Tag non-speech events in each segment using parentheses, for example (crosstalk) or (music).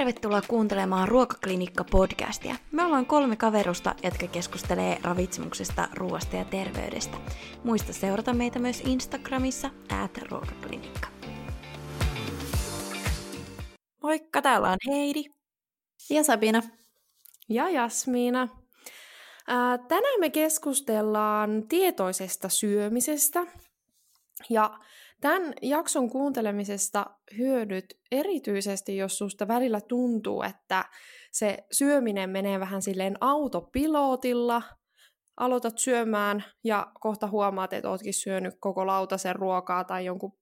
tervetuloa kuuntelemaan Ruokaklinikka-podcastia. Me ollaan kolme kaverusta, jotka keskustelee ravitsemuksesta, ruoasta ja terveydestä. Muista seurata meitä myös Instagramissa, at ruokaklinikka. Moikka, täällä on Heidi. Ja Sabina. Ja Jasmiina. Tänään me keskustellaan tietoisesta syömisestä. Ja Tämän jakson kuuntelemisesta hyödyt erityisesti, jos susta välillä tuntuu, että se syöminen menee vähän silleen autopilotilla, aloitat syömään ja kohta huomaat, että ootkin syönyt koko lautasen ruokaa tai jonkun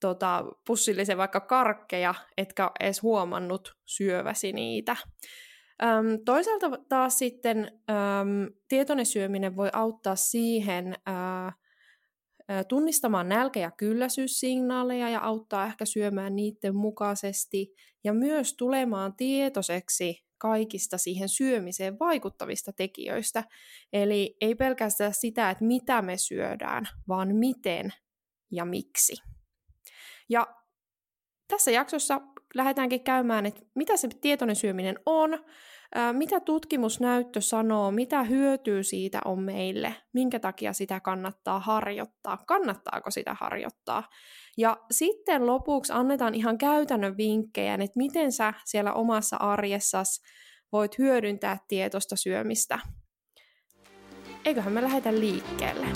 tota, pussillisen vaikka karkkeja, etkä edes huomannut syöväsi niitä. Öm, toisaalta taas sitten öm, tietoinen syöminen voi auttaa siihen, ö, tunnistamaan nälkä- ja kylläisyyssignaaleja ja auttaa ehkä syömään niiden mukaisesti ja myös tulemaan tietoiseksi kaikista siihen syömiseen vaikuttavista tekijöistä. Eli ei pelkästään sitä, että mitä me syödään, vaan miten ja miksi. Ja tässä jaksossa lähdetäänkin käymään, että mitä se tietoinen syöminen on, mitä tutkimusnäyttö sanoo, mitä hyötyä siitä on meille, minkä takia sitä kannattaa harjoittaa, kannattaako sitä harjoittaa. Ja sitten lopuksi annetaan ihan käytännön vinkkejä, että miten sä siellä omassa arjessasi voit hyödyntää tietoista syömistä. Eiköhän me lähdetä liikkeelle.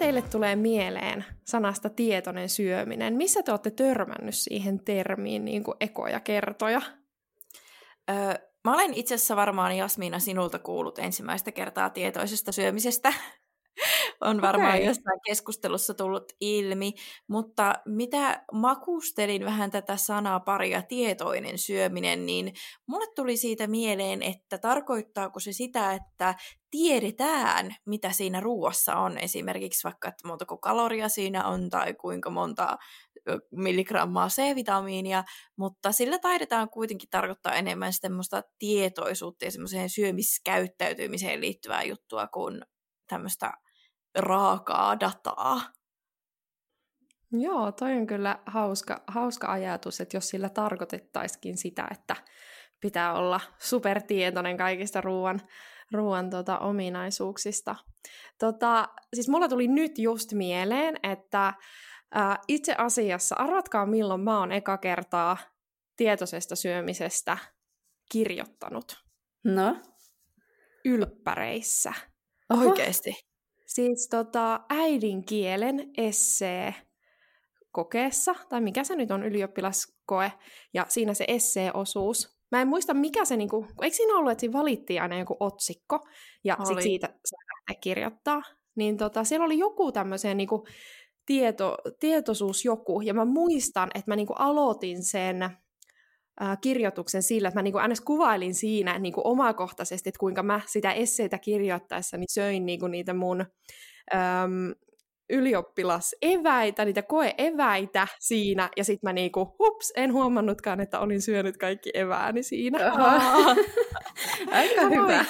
Teille tulee mieleen sanasta tietoinen syöminen? Missä te olette törmännyt siihen termiin niin kuin ekoja kertoja? Öö, mä olen itse asiassa varmaan Jasmiina sinulta kuullut ensimmäistä kertaa tietoisesta syömisestä on varmaan okay. jossain keskustelussa tullut ilmi, mutta mitä makustelin vähän tätä sanaa paria tietoinen syöminen, niin mulle tuli siitä mieleen, että tarkoittaako se sitä, että tiedetään, mitä siinä ruuassa on, esimerkiksi vaikka, että montako kaloria siinä on tai kuinka monta milligrammaa C-vitamiinia, mutta sillä taidetaan kuitenkin tarkoittaa enemmän semmoista tietoisuutta ja semmoiseen syömiskäyttäytymiseen liittyvää juttua kuin tämmöistä raakaa dataa. Joo, toi on kyllä hauska, hauska ajatus, että jos sillä tarkoitettaisikin sitä, että pitää olla supertietoinen kaikista ruoan, ruoan tota, ominaisuuksista. Tota, siis mulla tuli nyt just mieleen, että ää, itse asiassa, arvatkaa milloin mä oon eka kertaa tietoisesta syömisestä kirjoittanut. No? Ylppäreissä. Oikeesti? Siis tota, äidinkielen essee kokeessa, tai mikä se nyt on, ylioppilaskoe, ja siinä se essee-osuus. Mä en muista, mikä se, niinku, eikö siinä ollut, että siinä valittiin aina joku otsikko, ja sit siitä saa kirjoittaa. Niin tota, siellä oli joku tämmöisen niinku, tieto, tietoisuus joku, ja mä muistan, että mä niinku aloitin sen äh, kirjoituksen sillä, että mä niin kuin aina kuvailin siinä niin kuin omakohtaisesti, että kuinka mä sitä esseitä kirjoittaessani söin niin kuin niitä mun äm, ylioppilaseväitä, niitä koeeväitä siinä, ja sitten mä niinku, hups, en huomannutkaan, että olin syönyt kaikki evääni siinä. (laughs) Aika hyvä.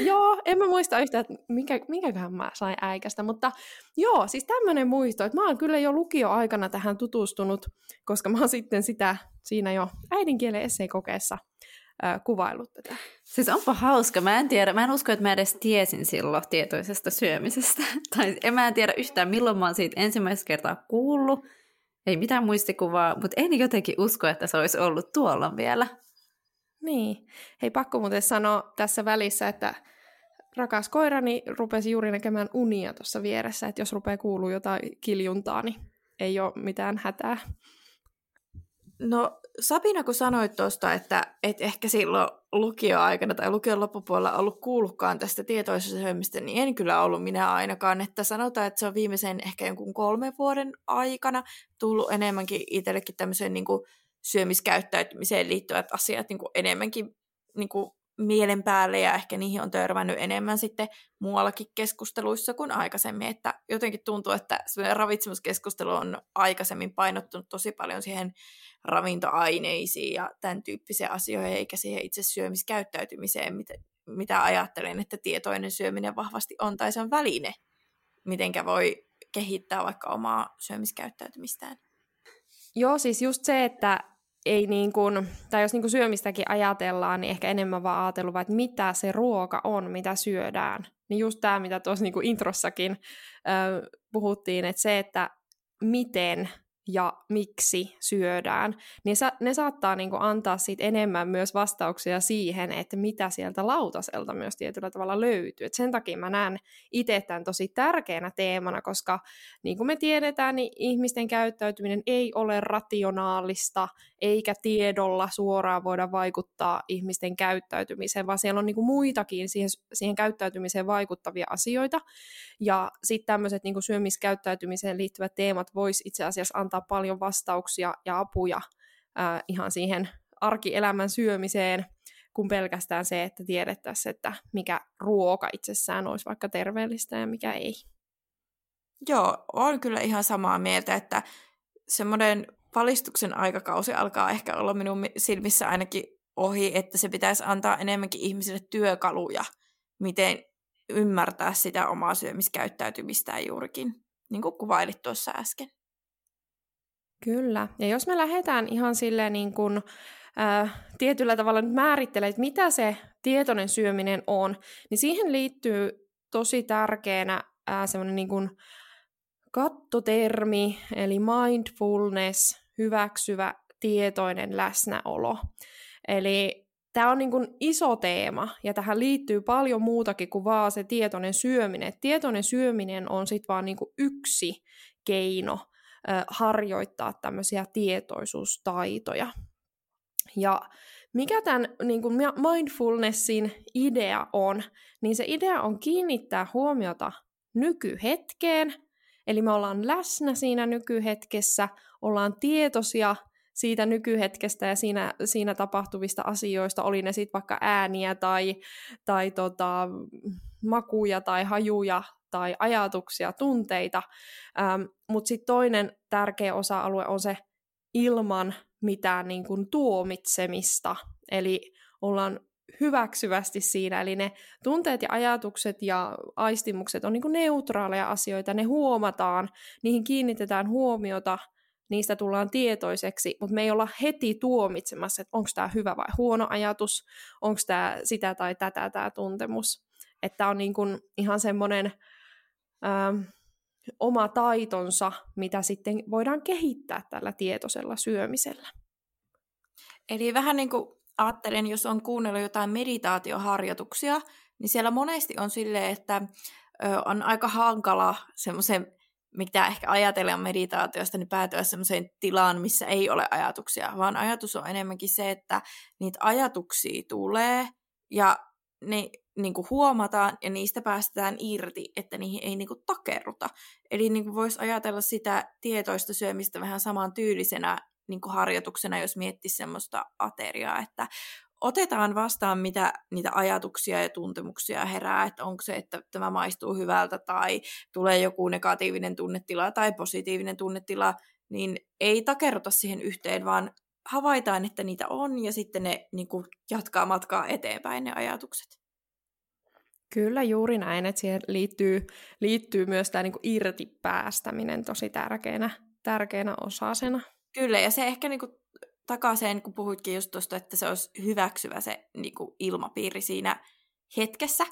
Joo, en mä muista yhtään, että minkä, minkäköhän mä sain äikästä, mutta joo, siis tämmöinen muisto, että mä oon kyllä jo lukioaikana tähän tutustunut, koska mä oon sitten sitä siinä jo äidinkielen esseekokeessa kuvaillut tätä. Siis onpa hauska. Mä en tiedä, mä en usko, että mä edes tiesin silloin tietoisesta syömisestä. (laughs) tai en mä tiedä yhtään, milloin mä oon siitä ensimmäistä kertaa kuullut. Ei mitään muistikuvaa, mutta en jotenkin usko, että se olisi ollut tuolla vielä. Niin. Hei, pakko muuten sanoa tässä välissä, että rakas koirani rupesi juuri näkemään unia tuossa vieressä, että jos rupeaa kuuluu jotain kiljuntaa, niin ei ole mitään hätää. No Sabina, kun sanoit tuosta, että et ehkä silloin lukioaikana tai lukion loppupuolella ollut kuullutkaan tästä tietoisesta syömistä, niin en kyllä ollut minä ainakaan. Että sanotaan, että se on viimeisen ehkä jonkun kolmen vuoden aikana tullut enemmänkin itsellekin tämmöiseen niin kuin syömiskäyttäytymiseen liittyvät asiat niin kuin enemmänkin niin kuin mielen päälle ja ehkä niihin on törmännyt enemmän sitten muuallakin keskusteluissa kuin aikaisemmin, että jotenkin tuntuu, että ravitsemuskeskustelu on aikaisemmin painottunut tosi paljon siihen ravintoaineisiin ja tämän tyyppisiä asioihin, eikä siihen itse syömiskäyttäytymiseen, mitä, mitä ajattelen, että tietoinen syöminen vahvasti on, tai se on väline, mitenkä voi kehittää vaikka omaa syömiskäyttäytymistään. Joo, siis just se, että ei niin kuin, tai jos niin kuin syömistäkin ajatellaan, niin ehkä enemmän vaan ajatellut, että mitä se ruoka on, mitä syödään. Niin just tämä, mitä tuossa niin kuin introssakin ö, puhuttiin, että se, että miten ja miksi syödään, niin sa- ne saattaa niin kuin antaa sit enemmän myös vastauksia siihen, että mitä sieltä lautaselta myös tietyllä tavalla löytyy. Et sen takia mä näen itse tämän tosi tärkeänä teemana, koska niin kuin me tiedetään, niin ihmisten käyttäytyminen ei ole rationaalista, eikä tiedolla suoraan voida vaikuttaa ihmisten käyttäytymiseen, vaan siellä on niin kuin muitakin siihen, siihen käyttäytymiseen vaikuttavia asioita. Ja sitten tämmöiset niin syömiskäyttäytymiseen liittyvät teemat vois itse asiassa antaa paljon vastauksia ja apuja ää, ihan siihen arkielämän syömiseen, kuin pelkästään se, että tiedettäisiin, että mikä ruoka itsessään olisi vaikka terveellistä ja mikä ei. Joo, on kyllä ihan samaa mieltä, että semmoinen valistuksen aikakausi alkaa ehkä olla minun silmissä ainakin ohi, että se pitäisi antaa enemmänkin ihmisille työkaluja, miten ymmärtää sitä omaa syömiskäyttäytymistään juurikin, niin kuin kuvailit tuossa äsken. Kyllä. Ja jos me lähdetään ihan silleen niin kuin, äh, tietyllä tavalla nyt määrittelemään, että mitä se tietoinen syöminen on, niin siihen liittyy tosi tärkeänä äh, semmoinen niin kuin kattotermi, eli mindfulness, hyväksyvä tietoinen läsnäolo. Eli tämä on niin kuin iso teema, ja tähän liittyy paljon muutakin kuin vaan se tietoinen syöminen. tietoinen syöminen on sitten vaan niin kuin yksi keino harjoittaa tämmöisiä tietoisuustaitoja. Ja mikä tämän niin kuin mindfulnessin idea on, niin se idea on kiinnittää huomiota nykyhetkeen, eli me ollaan läsnä siinä nykyhetkessä, ollaan tietoisia siitä nykyhetkestä ja siinä, siinä tapahtuvista asioista, oli ne sitten vaikka ääniä tai, tai tota, makuja tai hajuja tai ajatuksia, tunteita. Ähm, Mutta sitten toinen tärkeä osa-alue on se ilman mitään niin kuin tuomitsemista. Eli ollaan hyväksyvästi siinä, eli ne tunteet ja ajatukset ja aistimukset on niin neutraaleja asioita, ne huomataan, niihin kiinnitetään huomiota, niistä tullaan tietoiseksi, mutta me ei olla heti tuomitsemassa, että onko tämä hyvä vai huono ajatus, onko tämä sitä tai tätä tämä tuntemus. Että on niin kuin ihan semmoinen ähm, oma taitonsa, mitä sitten voidaan kehittää tällä tietoisella syömisellä. Eli vähän niin kuin ajattelen, jos on kuunnellut jotain meditaatioharjoituksia, niin siellä monesti on silleen, että on aika hankala semmoisen, mitä ehkä ajatellaan meditaatiosta, niin päätyä semmoiseen tilaan, missä ei ole ajatuksia, vaan ajatus on enemmänkin se, että niitä ajatuksia tulee ja ne niin kuin huomataan ja niistä päästetään irti, että niihin ei niin kuin takerruta. Eli niin kuin voisi ajatella sitä tietoista syömistä vähän saman tyylisenä niin kuin harjoituksena, jos miettisi semmoista ateriaa, että otetaan vastaan, mitä niitä ajatuksia ja tuntemuksia herää, että onko se, että tämä maistuu hyvältä tai tulee joku negatiivinen tunnetila tai positiivinen tunnetila, niin ei takerruta siihen yhteen, vaan havaitaan, että niitä on ja sitten ne niin kuin, jatkaa matkaa eteenpäin ne ajatukset. Kyllä juuri näin, että siihen liittyy, liittyy myös tämä niin irtipäästäminen tosi tärkeänä, tärkeänä osasena. Kyllä, ja se ehkä niin kuin takaa sen, kun puhuitkin just tuosta, että se olisi hyväksyvä se niin kuin ilmapiiri siinä hetkessä,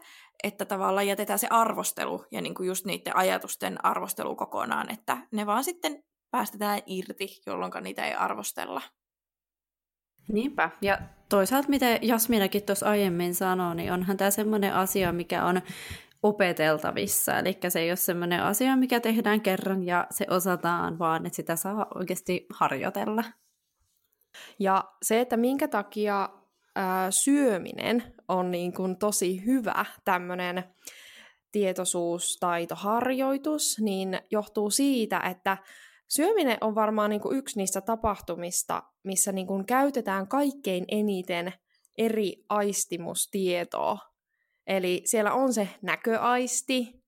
että tavallaan jätetään se arvostelu ja niin kuin just niiden ajatusten arvostelu kokonaan, että ne vaan sitten päästetään irti, jolloin niitä ei arvostella. Niinpä. Ja toisaalta, mitä Jasminakin tuossa aiemmin sanoi, niin onhan tämä semmoinen asia, mikä on opeteltavissa. Eli se ei ole semmoinen asia, mikä tehdään kerran ja se osataan, vaan että sitä saa oikeasti harjoitella. Ja se, että minkä takia ää, syöminen on niin kuin tosi hyvä tämmöinen tietoisuustaitoharjoitus, niin johtuu siitä, että syöminen on varmaan niin kuin yksi niistä tapahtumista, missä niin kuin käytetään kaikkein eniten eri aistimustietoa. Eli siellä on se näköaisti,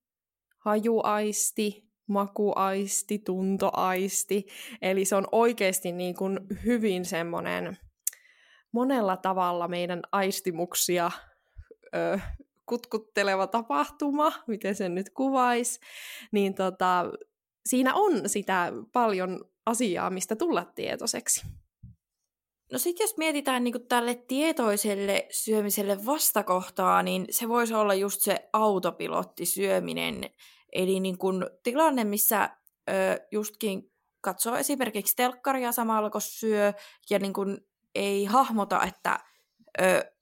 hajuaisti, makuaisti, tuntoaisti. Eli se on oikeasti niin kuin hyvin semmoinen monella tavalla meidän aistimuksia ö, kutkutteleva tapahtuma, miten sen nyt kuvaisi, niin tota, siinä on sitä paljon asiaa, mistä tulla tietoiseksi. No sitten jos mietitään niin tälle tietoiselle syömiselle vastakohtaa, niin se voisi olla just se autopilottisyöminen. Eli niin kuin tilanne, missä ö, justkin katsoo esimerkiksi telkkaria samalla kun syö ja niin kuin ei hahmota, että ö,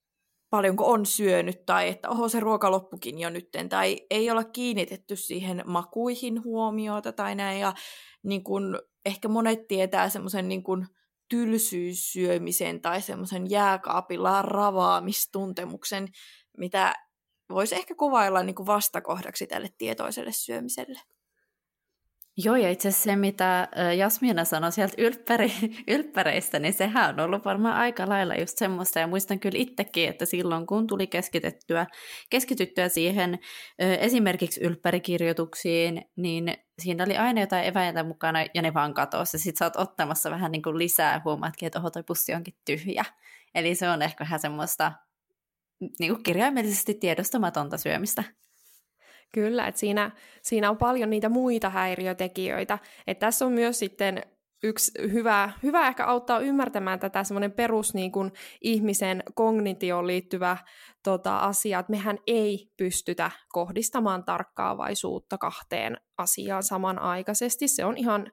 paljonko on syönyt tai että oho se ruoka loppukin jo nytten tai ei olla kiinnitetty siihen makuihin huomiota tai näin ja niin kun, ehkä monet tietää semmoisen niin kun, tylsyyssyömisen tai semmoisen jääkaapilla ravaamistuntemuksen, mitä voisi ehkä kuvailla niin kuin vastakohdaksi tälle tietoiselle syömiselle. Joo, ja itse asiassa se, mitä Jasmina sanoi sieltä ylppäri, (laughs) ylppäreistä, niin sehän on ollut varmaan aika lailla just semmoista. Ja muistan kyllä itsekin, että silloin kun tuli keskitettyä, keskityttyä siihen esimerkiksi ylppärikirjoituksiin, niin siinä oli aina jotain eväitä mukana ja ne vaan katosi. Sitten sä oot ottamassa vähän niin kuin lisää, huomaatkin, että oho, toi pussi onkin tyhjä. Eli se on ehkä vähän semmoista niin kuin kirjaimellisesti tiedostamatonta syömistä. Kyllä, että siinä, siinä on paljon niitä muita häiriötekijöitä. Että tässä on myös sitten yksi hyvä, hyvä ehkä auttaa ymmärtämään tätä semmoinen perus niin kuin ihmisen kognitioon liittyvä tota, asia, että mehän ei pystytä kohdistamaan tarkkaavaisuutta kahteen asiaan samanaikaisesti. Se on ihan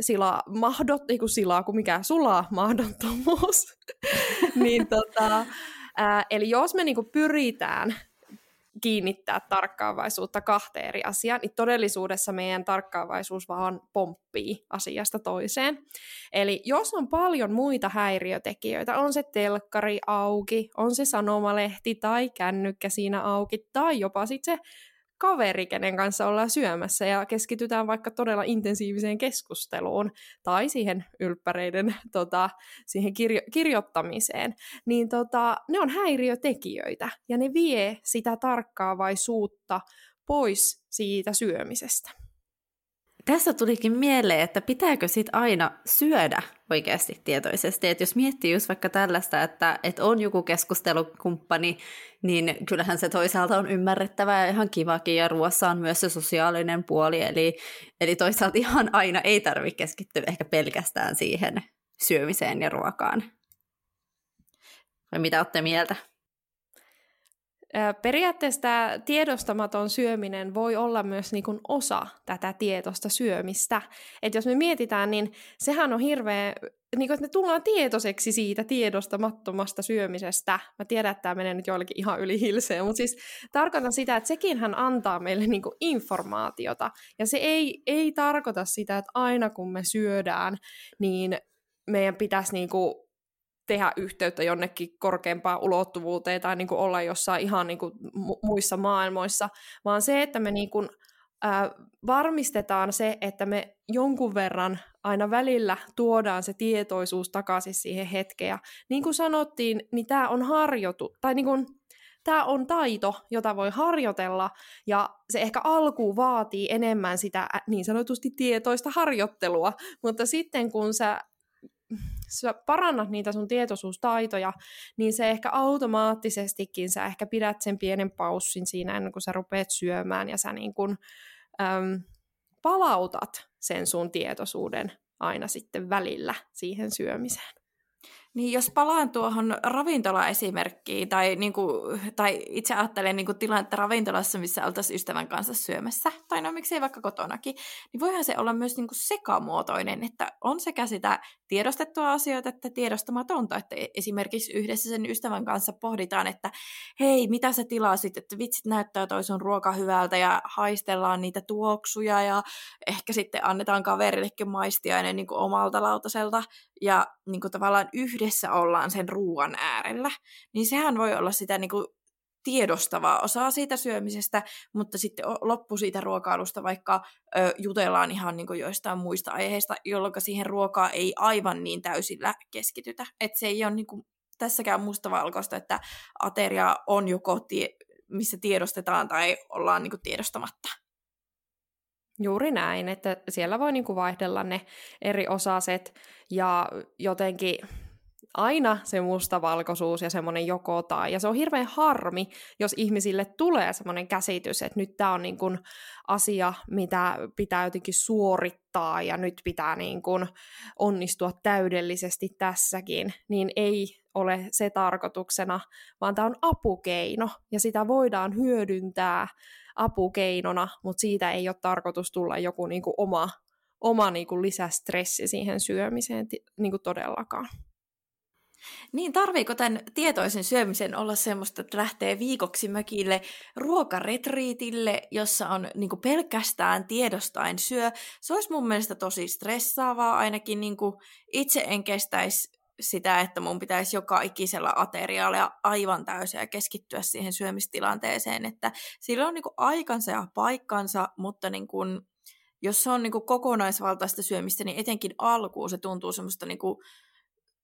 sila, mahdot, ei kun silaa kuin mikä sulaa mahdottomuus. (laughs) niin, tota, ää, eli jos me niin kuin pyritään kiinnittää tarkkaavaisuutta kahteen eri asiaan, niin todellisuudessa meidän tarkkaavaisuus vaan pomppii asiasta toiseen. Eli jos on paljon muita häiriötekijöitä, on se telkkari auki, on se sanomalehti tai kännykkä siinä auki, tai jopa sitten se kaveri, kenen kanssa ollaan syömässä ja keskitytään vaikka todella intensiiviseen keskusteluun tai siihen ylppäreiden tota, siihen kirjo- kirjoittamiseen, niin tota, ne on häiriötekijöitä ja ne vie sitä tarkkaavaisuutta pois siitä syömisestä. Tässä tulikin mieleen, että pitääkö sit aina syödä oikeasti tietoisesti. Että jos miettii just vaikka tällaista, että, että on joku keskustelukumppani, niin kyllähän se toisaalta on ymmärrettävää ja ihan kivakin, ja ruoassa on myös se sosiaalinen puoli, eli, eli toisaalta ihan aina ei tarvitse keskittyä ehkä pelkästään siihen syömiseen ja ruokaan. Vai mitä olette mieltä? Periaatteessa tämä tiedostamaton syöminen voi olla myös niin kuin osa tätä tietoista syömistä. Et jos me mietitään, niin sehän on hirveä, niin kuin, että me tullaan tietoiseksi siitä tiedostamattomasta syömisestä. Mä tiedän, että tämä menee nyt joillekin ihan yli hilseen, mutta siis tarkoitan sitä, että sekin hän antaa meille niin kuin informaatiota. Ja se ei, ei tarkoita sitä, että aina kun me syödään, niin meidän pitäisi niin kuin tehdä yhteyttä jonnekin korkeampaan ulottuvuuteen tai niin kuin olla jossain ihan niin kuin muissa maailmoissa, vaan se, että me niin kuin, ää, varmistetaan se, että me jonkun verran aina välillä tuodaan se tietoisuus takaisin siihen hetkeen. Ja niin kuin sanottiin, niin tämä on harjoitu, tai niin kuin, tämä on taito, jota voi harjoitella, ja se ehkä alkuun vaatii enemmän sitä niin sanotusti tietoista harjoittelua, mutta sitten kun sä sä parannat niitä sun tietoisuustaitoja, niin se ehkä automaattisestikin, sä ehkä pidät sen pienen paussin siinä ennen kuin sä rupeat syömään, ja sä niin kun, äm, palautat sen sun tietoisuuden aina sitten välillä siihen syömiseen. Niin jos palaan tuohon ravintola-esimerkkiin, tai, niin kuin, tai itse ajattelen niin kuin tilannetta ravintolassa, missä oltaisiin ystävän kanssa syömässä, tai no miksei vaikka kotonakin, niin voihan se olla myös niin kuin sekamuotoinen, että on sekä sitä tiedostettua asioita että tiedostamatonta, että esimerkiksi yhdessä sen ystävän kanssa pohditaan, että hei, mitä sä tilasit, että vitsit näyttää toi sun ruoka hyvältä, ja haistellaan niitä tuoksuja, ja ehkä sitten annetaan kaverillekin maistiainen niin kuin omalta lautaselta, ja niin kuin tavallaan yhdessä ollaan sen ruoan äärellä, niin sehän voi olla sitä niin kuin tiedostavaa osaa siitä syömisestä, mutta sitten loppu siitä ruokailusta vaikka ö, jutellaan ihan niin kuin joistain muista aiheista, jolloin siihen ruokaa ei aivan niin täysillä keskitytä. Että se ei ole niin kuin tässäkään mustavalkoista, että ateria on joko, tie, missä tiedostetaan tai ollaan niin kuin tiedostamatta. Juuri näin, että siellä voi niin kuin vaihdella ne eri osaset ja jotenkin aina se mustavalkoisuus ja semmoinen joko tai. Ja se on hirveän harmi, jos ihmisille tulee semmoinen käsitys, että nyt tämä on niin kuin asia, mitä pitää jotenkin suorittaa ja nyt pitää niin kuin onnistua täydellisesti tässäkin, niin ei ole se tarkoituksena, vaan tämä on apukeino ja sitä voidaan hyödyntää apukeinona, mutta siitä ei ole tarkoitus tulla joku niin kuin oma, oma niin kuin lisästressi siihen syömiseen niin kuin todellakaan. Niin, tarviiko tämän tietoisen syömisen olla semmoista, että lähtee viikoksi mökille ruokaretriitille, jossa on niin kuin pelkästään tiedostaen syö? Se olisi mun mielestä tosi stressaavaa, ainakin niin kuin itse en kestäisi sitä, että mun pitäisi joka ikisellä ateriaalia aivan täysin ja keskittyä siihen syömistilanteeseen, että sillä on niin kuin aikansa ja paikkansa, mutta niin kuin, jos se on niin kuin kokonaisvaltaista syömistä, niin etenkin alkuun se tuntuu semmoista niin kuin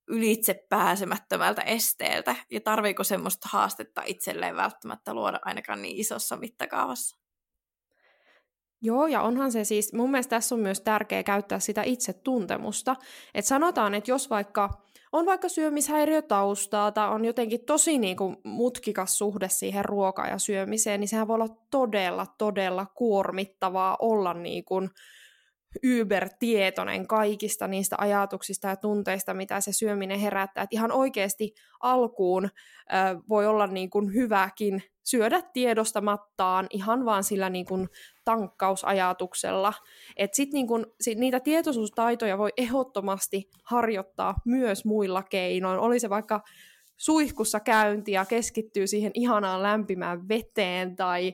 ylitse pääsemättömältä esteeltä, ja tarviiko semmoista haastetta itselleen välttämättä luoda ainakaan niin isossa mittakaavassa? Joo, ja onhan se siis, mun mielestä tässä on myös tärkeää käyttää sitä itsetuntemusta. Että sanotaan, että jos vaikka on vaikka syömishäiriötaustaa tai on jotenkin tosi niin kuin mutkikas suhde siihen ruokaan ja syömiseen, niin sehän voi olla todella, todella kuormittavaa olla niin kuin ybertietoinen kaikista niistä ajatuksista ja tunteista, mitä se syöminen herättää. Et ihan oikeasti alkuun ö, voi olla niin kuin hyväkin syödä tiedostamattaan ihan vaan sillä niin kuin tankkausajatuksella. Et sit niin kuin, sit niitä tietoisuustaitoja voi ehdottomasti harjoittaa myös muilla keinoin. Oli se vaikka suihkussa käynti ja keskittyy siihen ihanaan lämpimään veteen tai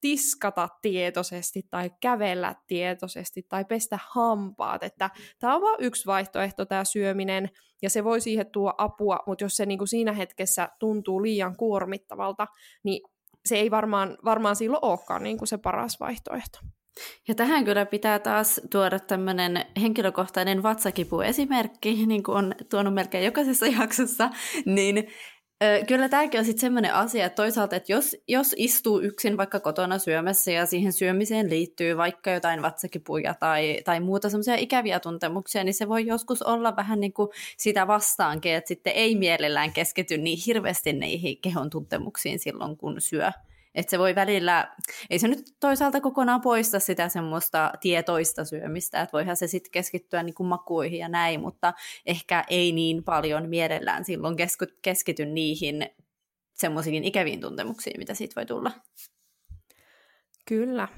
tiskata tietoisesti tai kävellä tietoisesti tai pestä hampaat. Että tämä on vain yksi vaihtoehto tämä syöminen ja se voi siihen tuoda apua, mutta jos se niin kuin siinä hetkessä tuntuu liian kuormittavalta, niin se ei varmaan, varmaan silloin olekaan niin kuin se paras vaihtoehto. Ja tähän kyllä pitää taas tuoda tämmöinen henkilökohtainen vatsakipu-esimerkki, niin kuin on tuonut melkein jokaisessa (laughs) jaksossa, niin Kyllä tämäkin on sitten semmoinen asia, että toisaalta, että jos, jos istuu yksin vaikka kotona syömässä ja siihen syömiseen liittyy vaikka jotain vatsakipuja tai, tai muuta semmoisia ikäviä tuntemuksia, niin se voi joskus olla vähän niin kuin sitä vastaankin, että sitten ei mielellään keskity niin hirveästi niihin kehon tuntemuksiin silloin, kun syö. Että se voi välillä, ei se nyt toisaalta kokonaan poista sitä semmoista tietoista syömistä, että voihan se sitten keskittyä niin kuin makuihin ja näin, mutta ehkä ei niin paljon mielellään silloin keskity niihin semmoisiin ikäviin tuntemuksiin, mitä siitä voi tulla. Kyllä.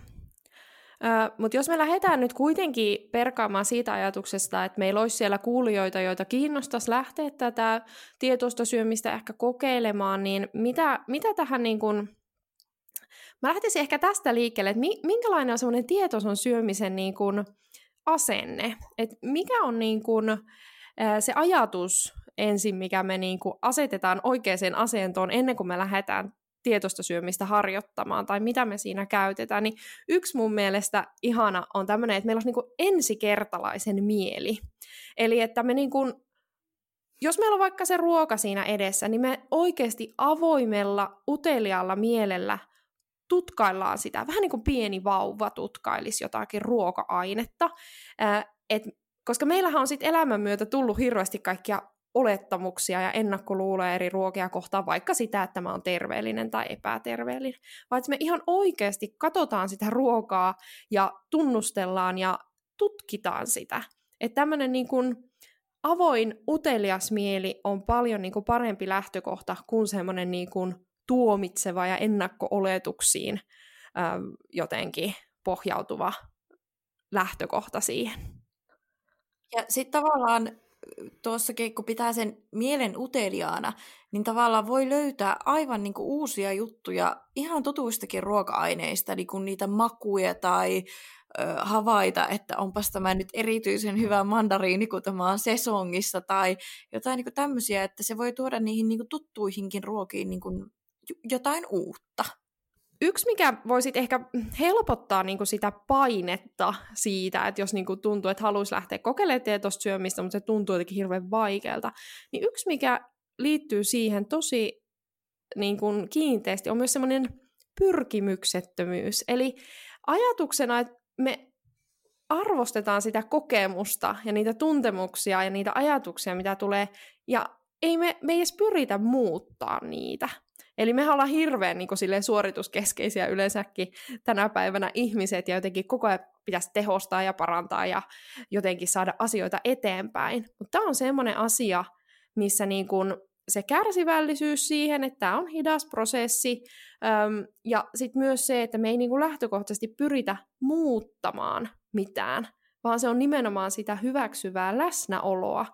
Ö, Mutta jos me lähdetään nyt kuitenkin perkaamaan siitä ajatuksesta, että meillä olisi siellä kuulijoita, joita kiinnostaisi lähteä tätä tietoista syömistä ehkä kokeilemaan, niin mitä, mitä tähän niin kuin Mä lähtisin ehkä tästä liikkeelle, että minkälainen on semmoinen tietoisen syömisen niin kuin asenne, että mikä on niin kuin, se ajatus ensin, mikä me niin kuin asetetaan oikeaan asentoon ennen kuin me lähdetään tietoista syömistä harjoittamaan tai mitä me siinä käytetään, niin yksi mun mielestä ihana on tämmöinen, että meillä on niin ensikertalaisen mieli. Eli että me niin kuin, jos meillä on vaikka se ruoka siinä edessä, niin me oikeasti avoimella, uteliaalla mielellä tutkaillaan sitä, vähän niin kuin pieni vauva tutkailisi jotakin ruoka-ainetta, et, koska meillähän on sitten elämän myötä tullut hirveästi kaikkia olettamuksia ja ennakkoluuloja eri ruokia kohtaan, vaikka sitä, että mä oon terveellinen tai epäterveellinen, vaan että me ihan oikeasti katsotaan sitä ruokaa ja tunnustellaan ja tutkitaan sitä. Että tämmöinen niin kuin avoin, utelias mieli on paljon niin kuin parempi lähtökohta kuin semmoinen niin kuin tuomitseva ja ennakko-oletuksiin ähm, jotenkin pohjautuva lähtökohta siihen. Ja sitten tavallaan tuossakin, kun pitää sen mielen uteliaana, niin tavallaan voi löytää aivan niin uusia juttuja ihan tutuistakin ruoka-aineista, niin kuin niitä makuja tai ö, havaita, että onpas tämä nyt erityisen hyvä mandariini, kun tämä on sesongissa, tai jotain niin kuin tämmöisiä, että se voi tuoda niihin niin tuttuihinkin ruokiin niin jotain uutta. Yksi, mikä voisit ehkä helpottaa niin kuin sitä painetta siitä, että jos niin kuin tuntuu, että haluaisi lähteä kokeilemaan tietoista syömistä, mutta se tuntuu jotenkin hirveän vaikealta, niin yksi, mikä liittyy siihen tosi niin kuin kiinteästi, on myös semmoinen pyrkimyksettömyys. Eli ajatuksena, että me arvostetaan sitä kokemusta ja niitä tuntemuksia ja niitä ajatuksia, mitä tulee, ja ei me, me ei edes pyritä muuttaa niitä. Eli me ollaan hirveän niin kuin, suorituskeskeisiä yleensäkin tänä päivänä ihmiset, ja jotenkin koko ajan pitäisi tehostaa ja parantaa ja jotenkin saada asioita eteenpäin. Mutta tämä on semmoinen asia, missä niin kuin, se kärsivällisyys siihen, että tämä on hidas prosessi, äm, ja sitten myös se, että me ei niin kuin lähtökohtaisesti pyritä muuttamaan mitään, vaan se on nimenomaan sitä hyväksyvää läsnäoloa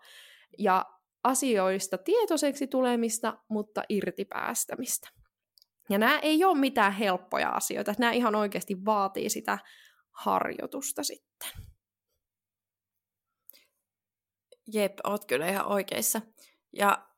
ja asioista tietoiseksi tulemista, mutta irtipäästämistä. Ja nämä ei ole mitään helppoja asioita, nämä ihan oikeasti vaatii sitä harjoitusta sitten. Jep, oot kyllä ihan oikeissa. Ja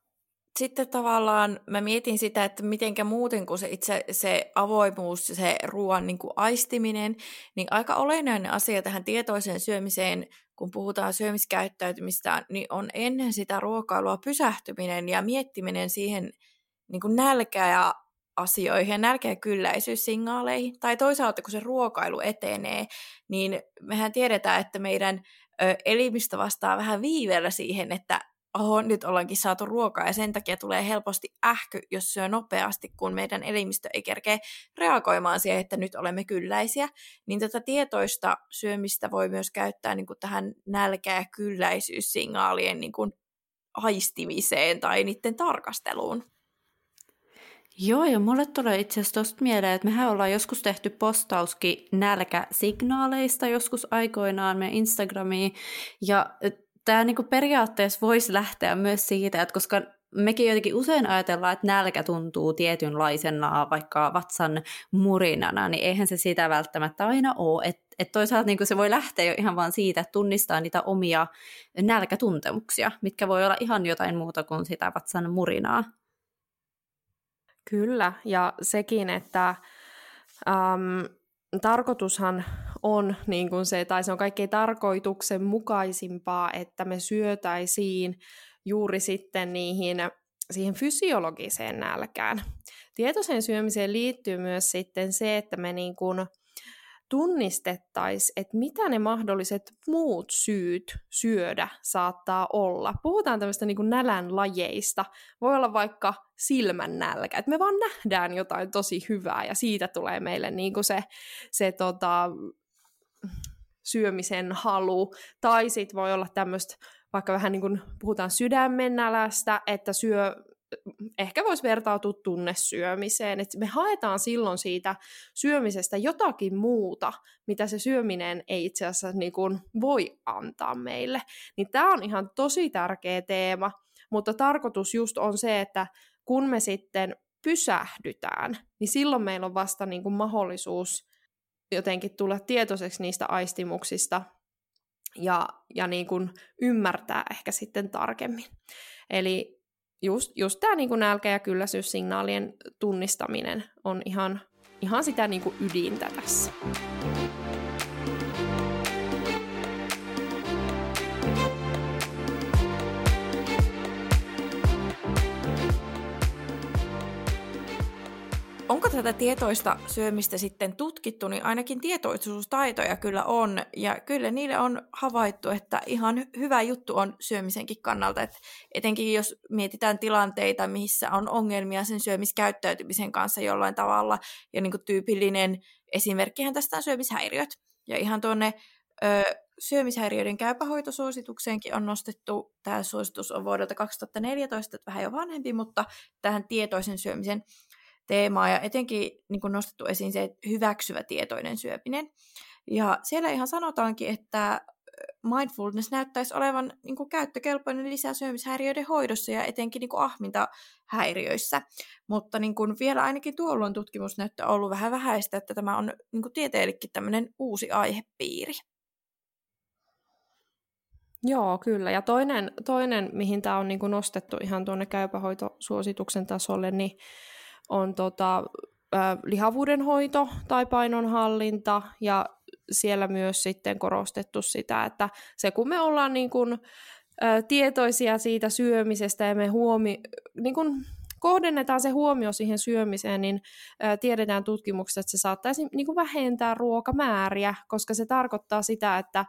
sitten tavallaan mä mietin sitä, että mitenkä muuten kuin se itse se avoimuus, se ruoan niin kuin aistiminen, niin aika olennainen asia tähän tietoiseen syömiseen, kun puhutaan syömiskäyttäytymistä, niin on ennen sitä ruokailua pysähtyminen ja miettiminen siihen niin kuin nälkää ja asioihin, ja kylläisyyssignaaleihin. Tai toisaalta, kun se ruokailu etenee, niin mehän tiedetään, että meidän elimistö vastaa vähän viiveellä siihen, että oho, nyt ollaankin saatu ruokaa ja sen takia tulee helposti ähky, jos syö nopeasti, kun meidän elimistö ei kerkeä reagoimaan siihen, että nyt olemme kylläisiä, niin tätä tietoista syömistä voi myös käyttää niin kuin tähän nälkä- ja kylläisyyssignaalien niin kuin aistimiseen tai niiden tarkasteluun. Joo, ja mulle tulee itse asiassa tosta mieleen, että mehän ollaan joskus tehty postauskin nälkäsignaaleista joskus aikoinaan meidän Instagramiin, ja tämä niinku periaatteessa voisi lähteä myös siitä, että koska mekin jotenkin usein ajatellaan, että nälkä tuntuu tietynlaisena vaikka vatsan murinana, niin eihän se sitä välttämättä aina ole. Että et toisaalta niin se voi lähteä jo ihan vaan siitä, että tunnistaa niitä omia nälkätuntemuksia, mitkä voi olla ihan jotain muuta kuin sitä vatsan murinaa. Kyllä, ja sekin, että äm, tarkoitushan on niin kuin se, tai se on kaikkein tarkoituksenmukaisimpaa, että me syötäisiin juuri sitten niihin, siihen fysiologiseen nälkään. Tietoiseen syömiseen liittyy myös sitten se, että me niin kuin tunnistettaisiin, että mitä ne mahdolliset muut syyt syödä saattaa olla. Puhutaan tämmöistä niin kuin nälän lajeista. Voi olla vaikka silmän nälkä, että me vaan nähdään jotain tosi hyvää ja siitä tulee meille niin kuin se, se tota, syömisen halu. Tai sitten voi olla tämmöistä, vaikka vähän niin kuin puhutaan sydämen nälästä, että syö ehkä voisi vertautua tunnesyömiseen, että me haetaan silloin siitä syömisestä jotakin muuta, mitä se syöminen ei itse asiassa niin kuin voi antaa meille. Niin tämä on ihan tosi tärkeä teema, mutta tarkoitus just on se, että kun me sitten pysähdytään, niin silloin meillä on vasta niin kuin mahdollisuus jotenkin tulla tietoiseksi niistä aistimuksista ja, ja niin kuin ymmärtää ehkä sitten tarkemmin. Eli just, just tämä niin nälkä- ja kylläisyyssignaalien tunnistaminen on ihan, ihan sitä niin kuin ydintä tässä. Onko tätä tietoista syömistä sitten tutkittu, niin ainakin tietoisuustaitoja kyllä on, ja kyllä niille on havaittu, että ihan hyvä juttu on syömisenkin kannalta, että etenkin jos mietitään tilanteita, missä on ongelmia sen syömiskäyttäytymisen kanssa jollain tavalla, ja niin kuin tyypillinen esimerkkihän tästä on syömishäiriöt, ja ihan tuonne ö, syömishäiriöiden käypähoitosuositukseenkin on nostettu, tämä suositus on vuodelta 2014, että vähän jo vanhempi, mutta tähän tietoisen syömisen teemaa ja etenkin niin kuin nostettu esiin se hyväksyvä tietoinen syöminen. Ja siellä ihan sanotaankin, että mindfulness näyttäisi olevan niin kuin käyttökelpoinen lisää syömishäiriöiden hoidossa ja etenkin niin kuin ahmintahäiriöissä. Mutta niin kuin vielä ainakin tuolloin tutkimusnäyttö on ollut vähän vähäistä, että tämä on niin kuin tieteellekin tämmöinen uusi aihepiiri. Joo, kyllä. Ja toinen, toinen mihin tämä on niin kuin nostettu ihan tuonne käypähoitosuosituksen tasolle, niin on tota, äh, lihavuuden hoito tai painonhallinta ja siellä myös sitten korostettu sitä, että se kun me ollaan niin kuin, äh, tietoisia siitä syömisestä ja me huomi, niin kun kohdennetaan se huomio siihen syömiseen, niin ää, tiedetään tutkimuksessa, että se saattaisi niin kuin vähentää ruokamääriä, koska se tarkoittaa sitä, että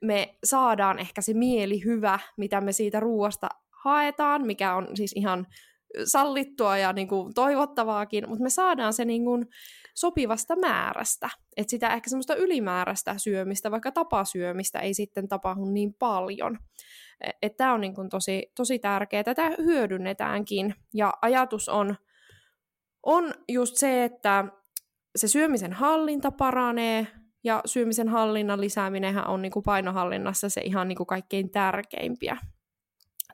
me saadaan ehkä se mieli hyvä, mitä me siitä ruoasta haetaan, mikä on siis ihan sallittua ja niin kuin toivottavaakin, mutta me saadaan se niin kuin sopivasta määrästä. Että sitä ehkä semmoista ylimääräistä syömistä, vaikka tapasyömistä, ei sitten tapahdu niin paljon. Että tämä on niin kuin tosi, tosi tärkeää. Tätä hyödynnetäänkin. Ja ajatus on, on just se, että se syömisen hallinta paranee, ja syömisen hallinnan lisääminen on niin kuin painohallinnassa se ihan niin kuin kaikkein tärkeimpiä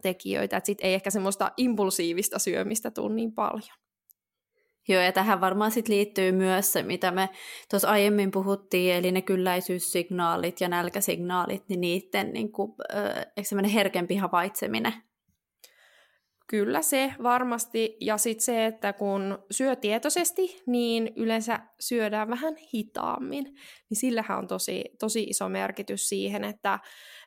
tekijöitä, että sitten ei ehkä semmoista impulsiivista syömistä tule niin paljon. Joo, ja tähän varmaan sit liittyy myös se, mitä me tuossa aiemmin puhuttiin, eli ne kylläisyyssignaalit ja nälkäsignaalit, niin niiden niin kuin, äh, herkempi havaitseminen Kyllä se varmasti. Ja sitten se, että kun syö tietoisesti, niin yleensä syödään vähän hitaammin. Niin sillähän on tosi, tosi iso merkitys siihen, että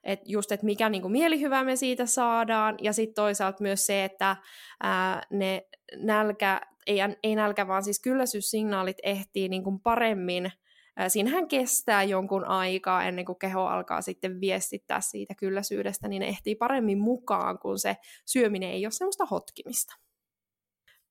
et just, että mikä niinku mielihyvä me siitä saadaan. Ja sitten toisaalta myös se, että ää, ne nälkä, ei, ei nälkä, vaan siis kylläisyyssignaalit ehtii niinku paremmin Siinähän kestää jonkun aikaa ennen kuin keho alkaa sitten viestittää siitä kylläisyydestä, niin ne ehtii paremmin mukaan, kun se syöminen ei ole semmoista hotkimista.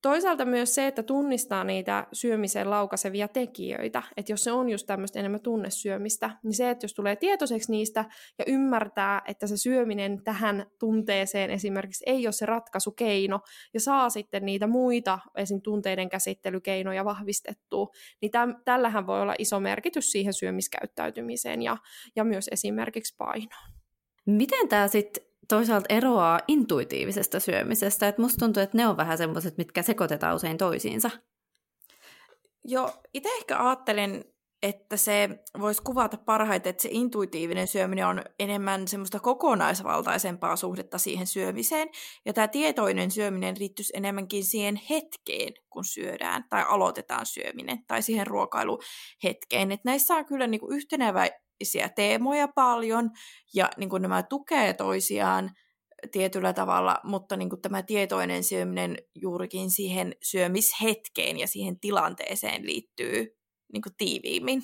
Toisaalta myös se, että tunnistaa niitä syömiseen laukasevia tekijöitä, että jos se on just tämmöistä enemmän tunnesyömistä, niin se, että jos tulee tietoiseksi niistä ja ymmärtää, että se syöminen tähän tunteeseen esimerkiksi ei ole se ratkaisukeino ja saa sitten niitä muita esim. tunteiden käsittelykeinoja vahvistettua, niin täm, tällähän voi olla iso merkitys siihen syömiskäyttäytymiseen ja, ja myös esimerkiksi painoon. Miten tämä sitten toisaalta eroaa intuitiivisesta syömisestä, että musta tuntuu, että ne on vähän semmoiset, mitkä sekoitetaan usein toisiinsa. Joo, itse ehkä ajattelen, että se voisi kuvata parhaiten, että se intuitiivinen syöminen on enemmän semmoista kokonaisvaltaisempaa suhdetta siihen syömiseen, ja tämä tietoinen syöminen liittyisi enemmänkin siihen hetkeen, kun syödään, tai aloitetaan syöminen, tai siihen ruokailuhetkeen. Et näissä on kyllä niinku yhtenevä, teemoja paljon, ja niin kuin nämä tukee toisiaan tietyllä tavalla, mutta niin kuin tämä tietoinen syöminen juurikin siihen syömishetkeen ja siihen tilanteeseen liittyy niin kuin tiiviimmin.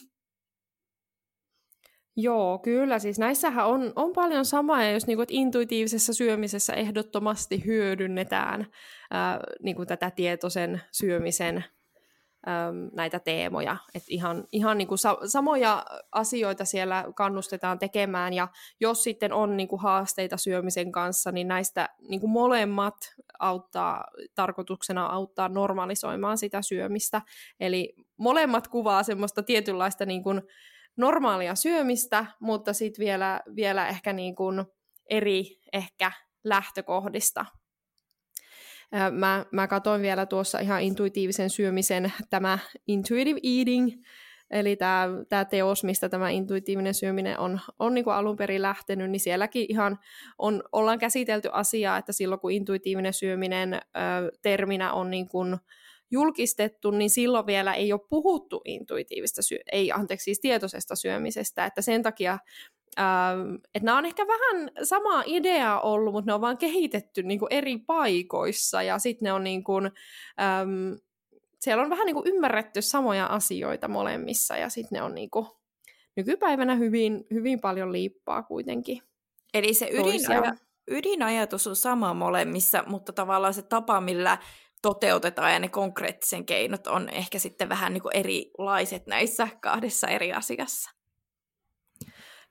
Joo, kyllä. Siis näissähän on, on paljon samaa, jos niin kuin, intuitiivisessa syömisessä ehdottomasti hyödynnetään ää, niin kuin tätä tietoisen syömisen äm, näitä teemoja. Et ihan ihan niin kuin sa- samoja asioita siellä kannustetaan tekemään, ja jos sitten on niin kuin haasteita syömisen kanssa, niin näistä niin kuin molemmat auttaa, tarkoituksena auttaa normalisoimaan sitä syömistä. Eli molemmat kuvaa semmoista tietynlaista niin kuin normaalia syömistä, mutta sitten vielä, vielä ehkä niin kuin eri ehkä lähtökohdista Mä, mä katsoin vielä tuossa ihan intuitiivisen syömisen, tämä intuitive eating, eli tämä, tämä teos, mistä tämä intuitiivinen syöminen on, on niin kuin alun perin lähtenyt, niin sielläkin ihan on, ollaan käsitelty asiaa, että silloin kun intuitiivinen syöminen ö, terminä on niin kuin julkistettu, niin silloin vielä ei ole puhuttu intuitiivista, syö- ei anteeksi siis tietoisesta syömisestä, että sen takia Ähm, että nämä on ehkä vähän sama idea ollut, mutta ne on vaan kehitetty niin eri paikoissa ja sitten ne on niin kuin, ähm, siellä on vähän niin kuin ymmärretty samoja asioita molemmissa ja sitten ne on niin kuin, nykypäivänä hyvin, hyvin paljon liippaa kuitenkin. Eli se ydinaja, ydinajatus on sama molemmissa, mutta tavallaan se tapa, millä toteutetaan ja ne konkreettisen keinot on ehkä sitten vähän niin kuin erilaiset näissä kahdessa eri asiassa.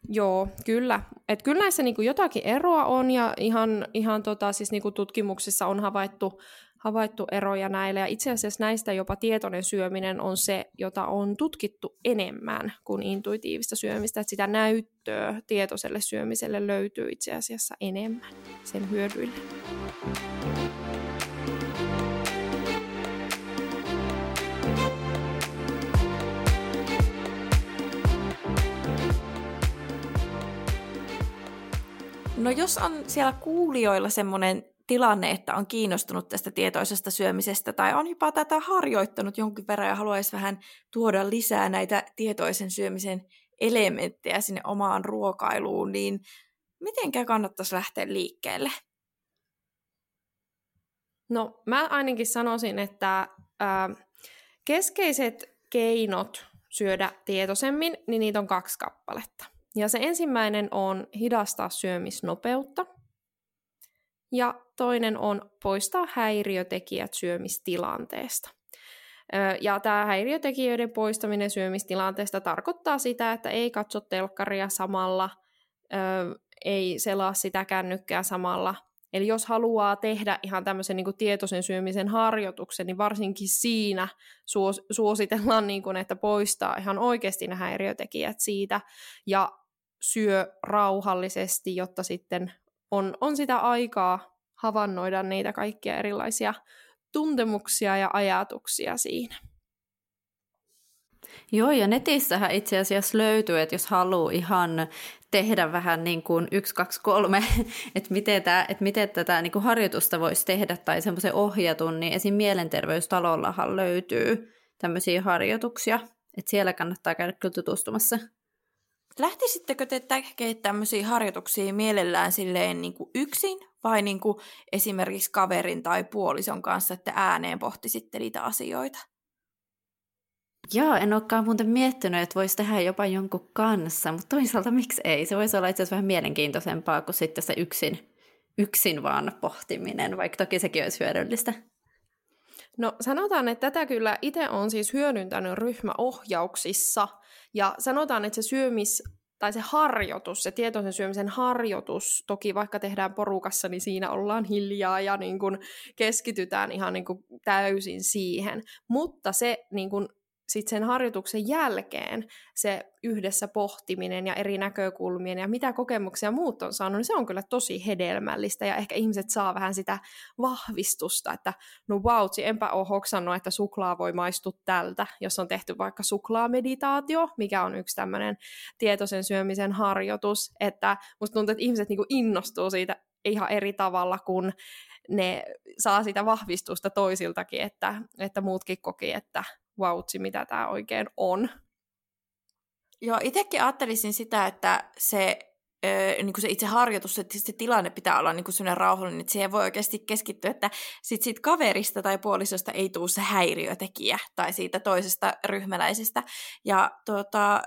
Joo, kyllä. Et kyllä näissä niinku jotakin eroa on ja ihan, ihan tota, siis niinku tutkimuksissa on havaittu, havaittu eroja näille. Ja itse asiassa näistä jopa tietoinen syöminen on se, jota on tutkittu enemmän kuin intuitiivista syömistä. Et sitä näyttöä tietoiselle syömiselle löytyy itse asiassa enemmän sen hyödyille. No jos on siellä kuulijoilla semmoinen tilanne, että on kiinnostunut tästä tietoisesta syömisestä tai on jopa tätä harjoittanut jonkin verran ja haluaisi vähän tuoda lisää näitä tietoisen syömisen elementtejä sinne omaan ruokailuun, niin mitenkä kannattaisi lähteä liikkeelle? No mä ainakin sanoisin, että ää, keskeiset keinot syödä tietoisemmin, niin niitä on kaksi kappaletta. Ja se ensimmäinen on hidastaa syömisnopeutta. Ja toinen on poistaa häiriötekijät syömistilanteesta. Ja tämä häiriötekijöiden poistaminen syömistilanteesta tarkoittaa sitä, että ei katso telkkaria samalla, ei selaa sitä kännykkää samalla. Eli jos haluaa tehdä ihan tämmöisen niin tietoisen syömisen harjoituksen, niin varsinkin siinä suos, suositellaan, niin kuin, että poistaa ihan oikeasti nämä häiriötekijät siitä ja syö rauhallisesti, jotta sitten on, on sitä aikaa havainnoida niitä kaikkia erilaisia tuntemuksia ja ajatuksia siinä. Joo, ja netissähän itse asiassa löytyy, että jos haluaa ihan tehdä vähän niin kuin yksi, kaksi, kolme, (laughs) että miten, tämä, että miten tätä niin kuin harjoitusta voisi tehdä tai semmoisen ohjatun, niin esim. mielenterveystalollahan löytyy tämmöisiä harjoituksia, että siellä kannattaa käydä kyllä tutustumassa. Lähtisittekö te tekemään tämmöisiä harjoituksia mielellään silleen niin kuin yksin vai niin kuin esimerkiksi kaverin tai puolison kanssa, että ääneen pohtisitte niitä asioita? Joo, en olekaan muuten miettinyt, että voisi tehdä jopa jonkun kanssa, mutta toisaalta miksi ei? Se voisi olla itse asiassa vähän mielenkiintoisempaa kuin sitten se yksin, yksin vaan pohtiminen, vaikka toki sekin olisi hyödyllistä. No sanotaan, että tätä kyllä itse on siis hyödyntänyt ryhmäohjauksissa, ja sanotaan, että se syömis tai se harjoitus, se tietoisen syömisen harjoitus, toki vaikka tehdään porukassa, niin siinä ollaan hiljaa ja niin kuin keskitytään ihan niin kuin täysin siihen. Mutta se niin kuin sitten sen harjoituksen jälkeen se yhdessä pohtiminen ja eri näkökulmien ja mitä kokemuksia muut on saanut, niin se on kyllä tosi hedelmällistä ja ehkä ihmiset saa vähän sitä vahvistusta, että no wow, enpä ole hoksannut, että suklaa voi maistua tältä, jos on tehty vaikka suklaameditaatio, mikä on yksi tämmöinen tietoisen syömisen harjoitus, että musta tuntuu, että ihmiset niinku innostuu siitä ihan eri tavalla, kun ne saa sitä vahvistusta toisiltakin, että, että muutkin koki, että vautsi, mitä tämä oikein on. Joo, itsekin ajattelisin sitä, että se, öö, niin kuin se itse harjoitus, että se tilanne pitää olla niin sellainen rauhallinen, että siihen voi oikeasti keskittyä, että sit siitä kaverista tai puolisosta ei tule se häiriötekijä tai siitä toisesta ryhmäläisestä. Ja tuota,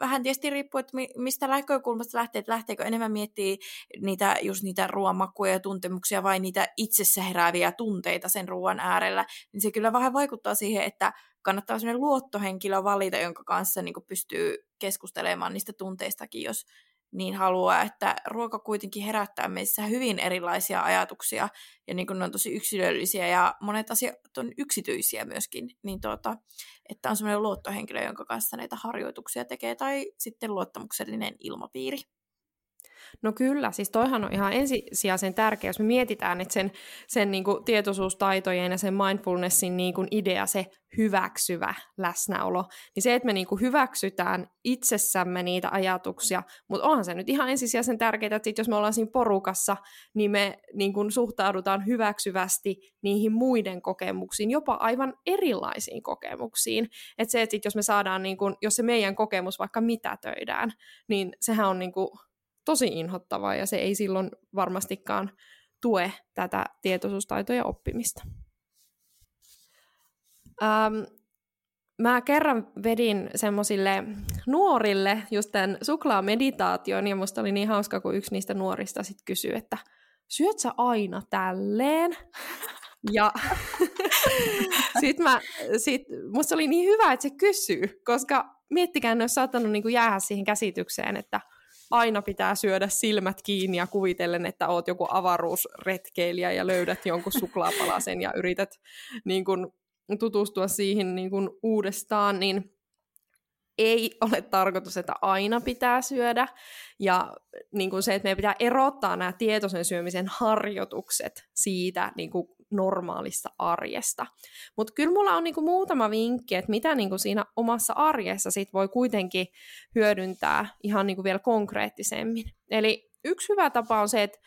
vähän tietysti riippuu, että mistä näkökulmasta lähtee, että lähteekö enemmän miettiä niitä, just niitä ruoanmakuja ja tuntemuksia vai niitä itsessä herääviä tunteita sen ruoan äärellä, niin se kyllä vähän vaikuttaa siihen, että kannattaa sellainen luottohenkilö valita, jonka kanssa niin pystyy keskustelemaan niistä tunteistakin, jos niin haluaa, että ruoka kuitenkin herättää meissä hyvin erilaisia ajatuksia ja niin ne on tosi yksilöllisiä ja monet asiat on yksityisiä myöskin, niin tuota, että on sellainen luottohenkilö, jonka kanssa näitä harjoituksia tekee tai sitten luottamuksellinen ilmapiiri. No kyllä, siis toihan on ihan ensisijaisen tärkeä, jos me mietitään, että sen, sen niin kuin tietoisuustaitojen ja sen mindfulnessin niin kuin idea, se hyväksyvä läsnäolo, niin se, että me niin kuin hyväksytään itsessämme niitä ajatuksia, mutta onhan se nyt ihan ensisijaisen tärkeää, että sit jos me ollaan siinä porukassa, niin me niin kuin suhtaudutaan hyväksyvästi niihin muiden kokemuksiin, jopa aivan erilaisiin kokemuksiin. Että se, että sit jos me saadaan, niin kuin, jos se meidän kokemus vaikka mitätöidään, niin sehän on niin kuin tosi inhottavaa ja se ei silloin varmastikaan tue tätä tietoisuustaitojen oppimista. Ähm, mä kerran vedin semmoisille nuorille just tämän suklaameditaation, ja musta oli niin hauska, kun yksi niistä nuorista sitten kysyi, että syöt sä aina tälleen? (laughs) Ja (laughs) sit mä, sit, musta oli niin hyvä, että se kysyy, koska miettikää, ne olisi saattanut niinku jäädä siihen käsitykseen, että aina pitää syödä silmät kiinni ja kuvitellen, että oot joku avaruusretkeilijä ja löydät jonkun suklaapalasen ja yrität niin kun, tutustua siihen niin kun, uudestaan, niin ei ole tarkoitus, että aina pitää syödä. Ja niin kuin se, että meidän pitää erottaa nämä tietoisen syömisen harjoitukset siitä niin kuin normaalista arjesta. Mutta kyllä mulla on niinku muutama vinkki, että mitä niinku siinä omassa arjessa sit voi kuitenkin hyödyntää ihan niinku vielä konkreettisemmin. Eli yksi hyvä tapa on se, että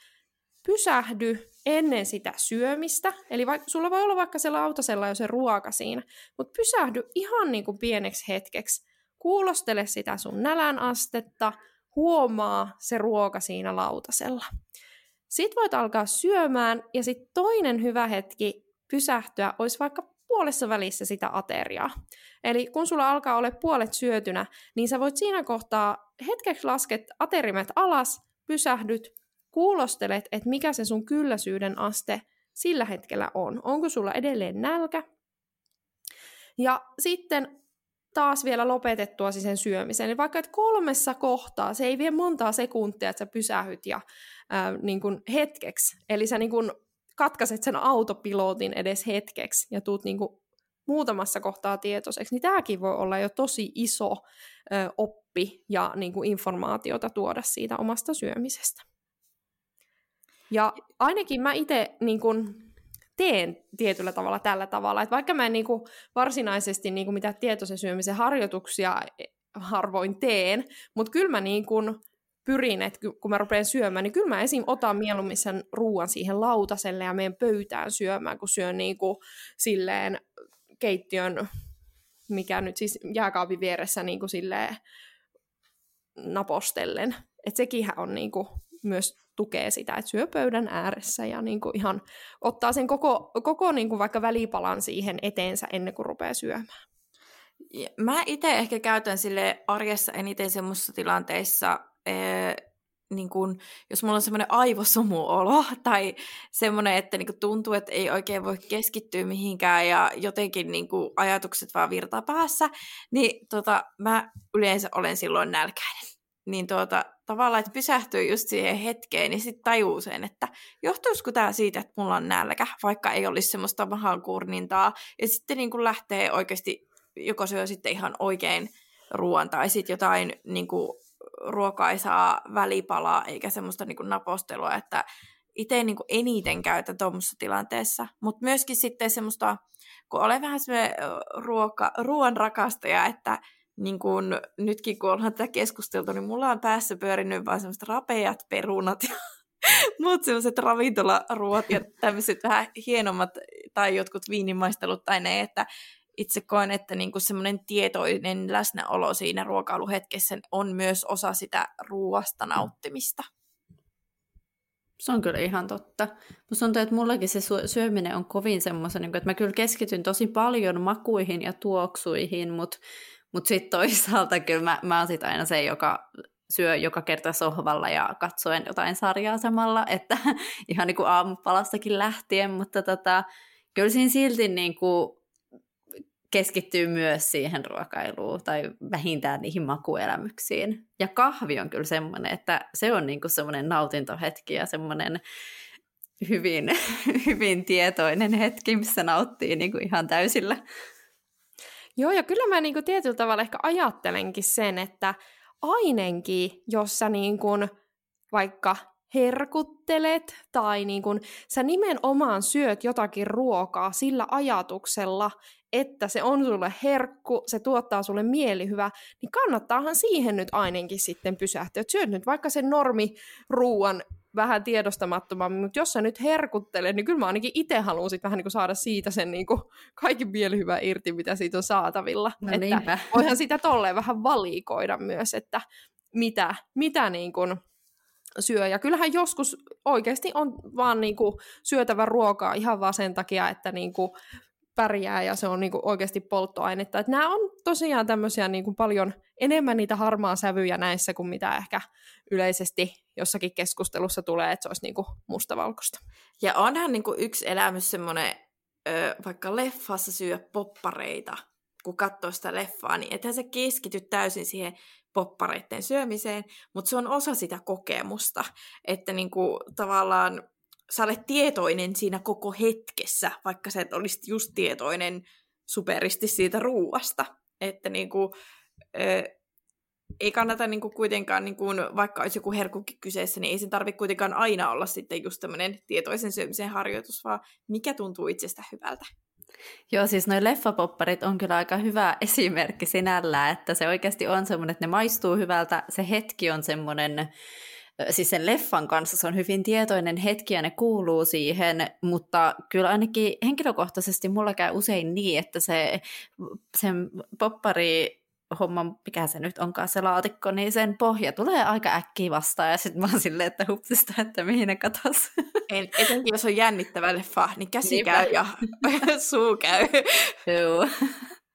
pysähdy ennen sitä syömistä. Eli vaikka, sulla voi olla vaikka se lautasella jo se ruoka siinä, mutta pysähdy ihan niinku pieneksi hetkeksi. Kuulostele sitä sun nälän astetta, huomaa se ruoka siinä lautasella. Sit voit alkaa syömään ja sitten toinen hyvä hetki pysähtyä olisi vaikka puolessa välissä sitä ateriaa. Eli kun sulla alkaa olla puolet syötynä, niin sä voit siinä kohtaa hetkeksi lasket aterimet alas, pysähdyt, kuulostelet, että mikä se sun kylläisyyden aste sillä hetkellä on. Onko sulla edelleen nälkä? Ja sitten taas vielä lopetettua sen syömisen. Eli vaikka et kolmessa kohtaa, se ei vie montaa sekuntia, että sä pysähyt ja ää, niin kun hetkeksi. Eli sä niin kun katkaiset sen autopilotin edes hetkeksi ja tuut niin kun muutamassa kohtaa tietoiseksi, niin tämäkin voi olla jo tosi iso ö, oppi ja niin kuin informaatiota tuoda siitä omasta syömisestä. Ja ainakin mä itse niin kuin, teen tietyllä tavalla tällä tavalla, että vaikka mä en niin kuin, varsinaisesti niin kuin, mitä tietoisen syömisen harjoituksia harvoin teen, mutta kyllä mä niin kuin, pyrin, että kun mä rupean syömään, niin kyllä mä esim. otan mieluummin sen ruoan siihen lautaselle ja meidän pöytään syömään, kun syön niin kuin, silleen keittiön, mikä nyt siis jääkaapin vieressä niin kuin silleen napostellen. Että sekinhän on niin kuin, myös tukee sitä, että syö pöydän ääressä ja niin kuin ihan ottaa sen koko, koko niin kuin vaikka välipalan siihen eteensä ennen kuin rupeaa syömään. Mä itse ehkä käytän sille arjessa eniten semmoisissa tilanteissa, ee, niin kun, jos mulla on semmoinen aivosumuolo (laughs) tai semmoinen, että niin tuntuu, että ei oikein voi keskittyä mihinkään ja jotenkin niin ajatukset vaan virtaa päässä, niin tota, mä yleensä olen silloin nälkäinen. Niin tuota, tavallaan, että pysähtyy just siihen hetkeen, niin sitten tajuu sen, että johtuisiko tämä siitä, että mulla on nälkä, vaikka ei olisi semmoista mahankurnintaa, ja sitten niin lähtee oikeasti, joko syö sitten ihan oikein ruoan, tai sitten jotain niin kuin ruokaisaa välipalaa, eikä semmoista niin kuin napostelua, että itse niin kuin eniten käytän tuommoisessa tilanteessa, mutta myöskin sitten semmoista, kun olen vähän semmoinen ruoka, ruoan rakastaja, että niin kuin nytkin kun ollaan tätä keskusteltu, niin mulla on päässä pyörinyt vaan semmoiset rapeat perunat ja (laughs) muut semmoiset ravintolaruot ja tämmöiset vähän hienommat tai jotkut viinimaistelut tai ne, että itse koen, että niinku semmoinen tietoinen läsnäolo siinä ruokailuhetkessä on myös osa sitä ruoasta nauttimista. Se on kyllä ihan totta. Musta tuntuu, että mullakin se syöminen on kovin semmoisen, niinku, että mä kyllä keskityn tosi paljon makuihin ja tuoksuihin, mutta mutta sitten toisaalta kyllä mä, mä oon sit aina se, joka syö joka kerta sohvalla ja katsoen jotain sarjaa samalla, että (laughs) ihan niin kuin aamupalastakin lähtien, mutta tota, kyllä siinä silti niin kuin keskittyy myös siihen ruokailuun tai vähintään niihin makuelämyksiin. Ja kahvi on kyllä semmoinen, että se on niin kuin semmoinen nautintohetki ja semmoinen hyvin, (laughs) hyvin tietoinen hetki, missä nauttii niin kuin ihan täysillä. Joo, ja kyllä mä niin kuin tietyllä tavalla ehkä ajattelenkin sen, että ainenkin, jos sä niin kuin vaikka herkuttelet tai niin kuin sä nimenomaan syöt jotakin ruokaa sillä ajatuksella, että se on sulle herkku, se tuottaa sulle mielihyvä, niin kannattaahan siihen nyt ainakin sitten pysähtyä. Et syöt nyt vaikka sen normi ruuan vähän tiedostamattomammin, mutta jos sä nyt herkuttelet, niin kyllä mä ainakin itse haluan sit vähän niin kuin saada siitä sen niin kuin kaikki mielihyvä irti, mitä siitä on saatavilla. No että niinpä. voihan sitä tolleen vähän valikoida myös, että mitä, mitä niin kuin syö. Ja kyllähän joskus oikeasti on vaan niin kuin syötävä ruokaa ihan vaan sen takia, että niin kuin pärjää ja se on niinku oikeasti polttoainetta. Et nämä on tosiaan tämmöisiä niinku paljon enemmän niitä harmaa sävyjä näissä kuin mitä ehkä yleisesti jossakin keskustelussa tulee, että se olisi niinku mustavalkoista. Ja onhan niinku yksi elämys semmoinen, vaikka leffassa syö poppareita, kun katsoo sitä leffaa, niin ethän se keskity täysin siihen poppareiden syömiseen, mutta se on osa sitä kokemusta, että niinku, tavallaan sä olet tietoinen siinä koko hetkessä, vaikka sä et olisi just tietoinen superisti siitä ruuasta. Että niinku, ö, ei kannata niinku kuitenkaan, niinku, vaikka olisi joku herkkukin kyseessä, niin ei sen tarvitse kuitenkaan aina olla sitten just tämmöinen tietoisen syömisen harjoitus, vaan mikä tuntuu itsestä hyvältä. Joo, siis noin leffapopparit on kyllä aika hyvä esimerkki sinällä, että se oikeasti on semmoinen, että ne maistuu hyvältä, se hetki on semmoinen, siis sen leffan kanssa se on hyvin tietoinen hetki ja ne kuuluu siihen, mutta kyllä ainakin henkilökohtaisesti mulla käy usein niin, että se sen poppari homman, mikä se nyt onkaan se laatikko, niin sen pohja tulee aika äkkiä vastaan ja sitten mä oon silleen, että hupsista, että mihin ne katos. En, etenkin jos on jännittävä leffa, niin käsi Niinpä. käy ja (laughs) suu käy. Joo.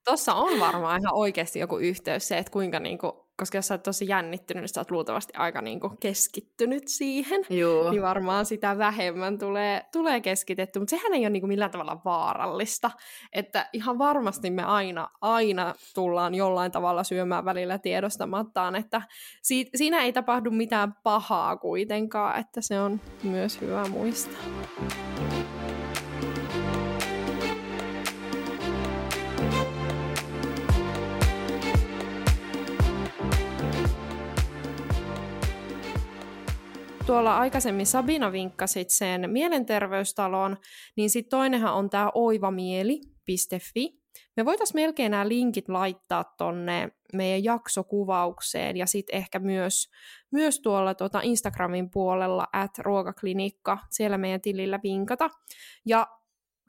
Tuossa on varmaan ihan oikeasti joku yhteys se, että kuinka niinku koska jos sä oot tosi jännittynyt, niin sä oot luultavasti aika niin kuin keskittynyt siihen, Joo. niin varmaan sitä vähemmän tulee, tulee keskitetty, mutta sehän ei ole niin kuin millään tavalla vaarallista, että ihan varmasti me aina, aina tullaan jollain tavalla syömään välillä tiedostamattaan, että siitä, siinä ei tapahdu mitään pahaa kuitenkaan, että se on myös hyvä muistaa. Tuolla aikaisemmin Sabina vinkkasit sen mielenterveystalon, niin sitten toinenhan on tämä oivamieli.fi. Me voitaisiin melkein nämä linkit laittaa tonne meidän jaksokuvaukseen ja sitten ehkä myös, myös tuolla tuota Instagramin puolella at ruokaklinikka, siellä meidän tilillä vinkata. Ja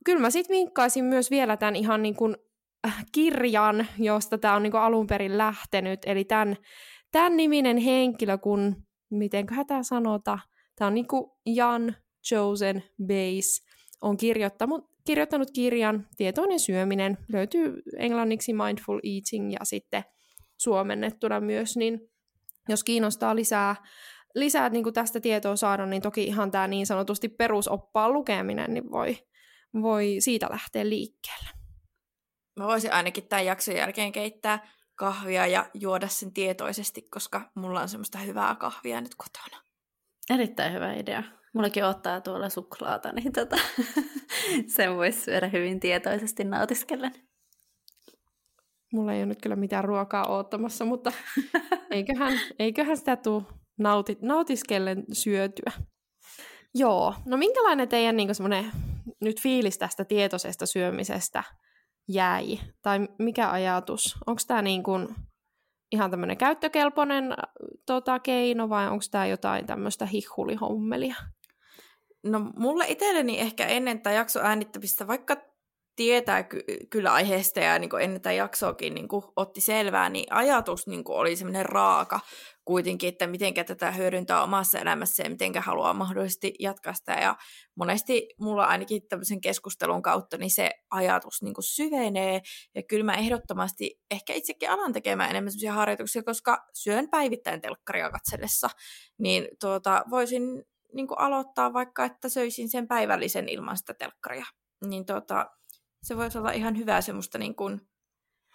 kyllä mä sitten vinkkaisin myös vielä tämän ihan niin kuin äh, kirjan, josta tämä on niin kuin alun perin lähtenyt, eli tämän, tämän niminen henkilö, kun mitenköhän tämä sanota, tämä on niinku Jan Chosen Base, on kirjoittanut, kirjoittanut kirjan Tietoinen syöminen, löytyy englanniksi Mindful Eating ja sitten suomennettuna myös, niin jos kiinnostaa lisää, lisää niin kuin tästä tietoa saada, niin toki ihan tämä niin sanotusti perusoppaan lukeminen, niin voi, voi siitä lähteä liikkeelle. Mä voisin ainakin tämän jakson jälkeen keittää kahvia ja juoda sen tietoisesti, koska mulla on semmoista hyvää kahvia nyt kotona. Erittäin hyvä idea. Mullakin ottaa tuolla suklaata, niin tota, (laughs) sen voisi syödä hyvin tietoisesti nautiskellen. Mulla ei ole nyt kyllä mitään ruokaa oottamassa, mutta (laughs) eiköhän, eiköhän sitä tule nauti, nautiskellen syötyä. Joo, no minkälainen teidän niin nyt fiilis tästä tietoisesta syömisestä jäi? Tai mikä ajatus? Onko tämä niin kuin ihan tämmöinen käyttökelpoinen tota, keino vai onko tämä jotain tämmöistä hihulihommelia? No mulle itselleni ehkä ennen tätä jakso äänittämistä, vaikka tietää ky- kyllä aiheesta ja niin ennen tätä jaksoakin niin otti selvää, niin ajatus niin oli semmoinen raaka kuitenkin, että miten tätä hyödyntää omassa elämässä ja miten haluaa mahdollisesti jatkaa sitä. Ja monesti mulla ainakin tämmöisen keskustelun kautta niin se ajatus niin syvenee. Ja kyllä mä ehdottomasti ehkä itsekin alan tekemään enemmän sellaisia harjoituksia, koska syön päivittäin telkkaria katsellessa. Niin tuota, voisin niin aloittaa vaikka, että söisin sen päivällisen ilman sitä telkkaria. Niin tuota, se voisi olla ihan hyvää semmoista niin kuin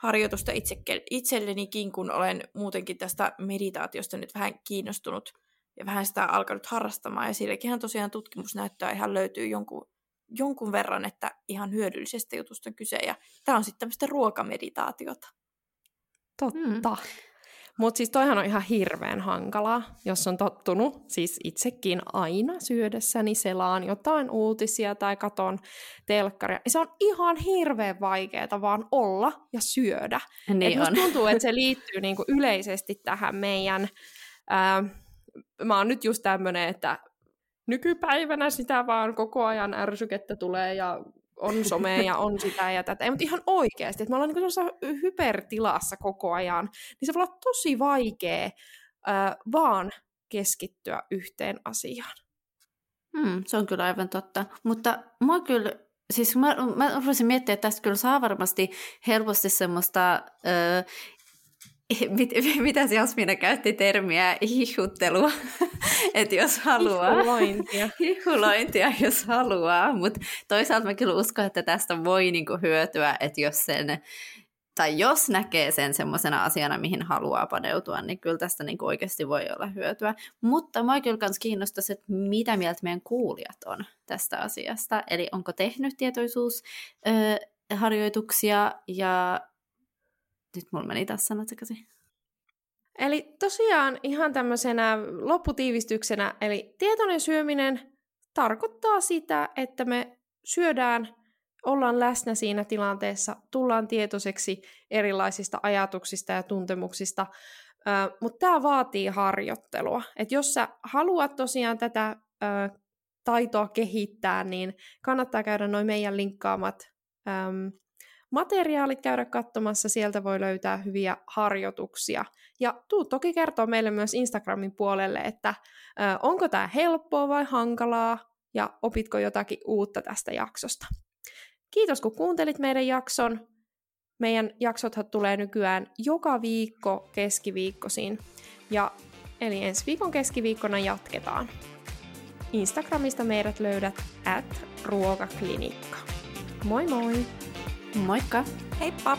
harjoitusta itse, itsellenikin, kun olen muutenkin tästä meditaatiosta nyt vähän kiinnostunut ja vähän sitä alkanut harrastamaan. Ja sillekinhän tosiaan tutkimus näyttää ihan löytyy jonkun, jonkun verran, että ihan hyödyllisestä jutusta kyse. Ja tämä on sitten tämmöistä ruokameditaatiota. Totta. Mm. Mutta siis toihan on ihan hirveän hankalaa, jos on tottunut, siis itsekin aina syödessäni selaan jotain uutisia tai katon telkkaria. Se on ihan hirveän vaikeaa vaan olla ja syödä. Niin Et on. tuntuu, että se (laughs) liittyy niinku yleisesti tähän meidän... Ää, mä oon nyt just tämmönen, että nykypäivänä sitä vaan koko ajan ärsykettä tulee ja on somea ja on sitä ja tätä. Mutta ihan oikeasti, että me ollaan niin hypertilassa koko ajan, niin se voi olla tosi vaikea äh, vaan keskittyä yhteen asiaan. Hmm, se on kyllä aivan totta. Mutta mä kyllä, siis mä, mä miettimään, että tästä kyllä saa varmasti helposti semmoista äh, (laughs) mit, (laughs) mitä se Jasmina käytti termiä hihuttelua, (laughs) että jos haluaa. Hihulointia. Hihulointia, jos haluaa, mutta toisaalta mä kyllä uskon, että tästä voi niinku hyötyä, että jos sen, tai jos näkee sen semmoisena asiana, mihin haluaa paneutua, niin kyllä tästä niinku oikeasti voi olla hyötyä. Mutta mä kyllä myös kiinnostaisi, että mitä mieltä meidän kuulijat on tästä asiasta. Eli onko tehnyt tietoisuusharjoituksia ja nyt mulla meni taas sanat sekaisin. Eli tosiaan ihan tämmöisenä lopputiivistyksenä, eli tietoinen syöminen tarkoittaa sitä, että me syödään, ollaan läsnä siinä tilanteessa, tullaan tietoiseksi erilaisista ajatuksista ja tuntemuksista, mutta tämä vaatii harjoittelua. Et jos sä haluat tosiaan tätä ö, taitoa kehittää, niin kannattaa käydä noin meidän linkkaamat materiaalit käydä katsomassa, sieltä voi löytää hyviä harjoituksia. Ja tuu toki kertoa meille myös Instagramin puolelle, että ö, onko tämä helppoa vai hankalaa, ja opitko jotakin uutta tästä jaksosta. Kiitos kun kuuntelit meidän jakson. Meidän jaksothan tulee nykyään joka viikko keskiviikkosin. Ja eli ensi viikon keskiviikkona jatketaan. Instagramista meidät löydät at ruokaklinikka. Moi moi! Moikka! Heippa!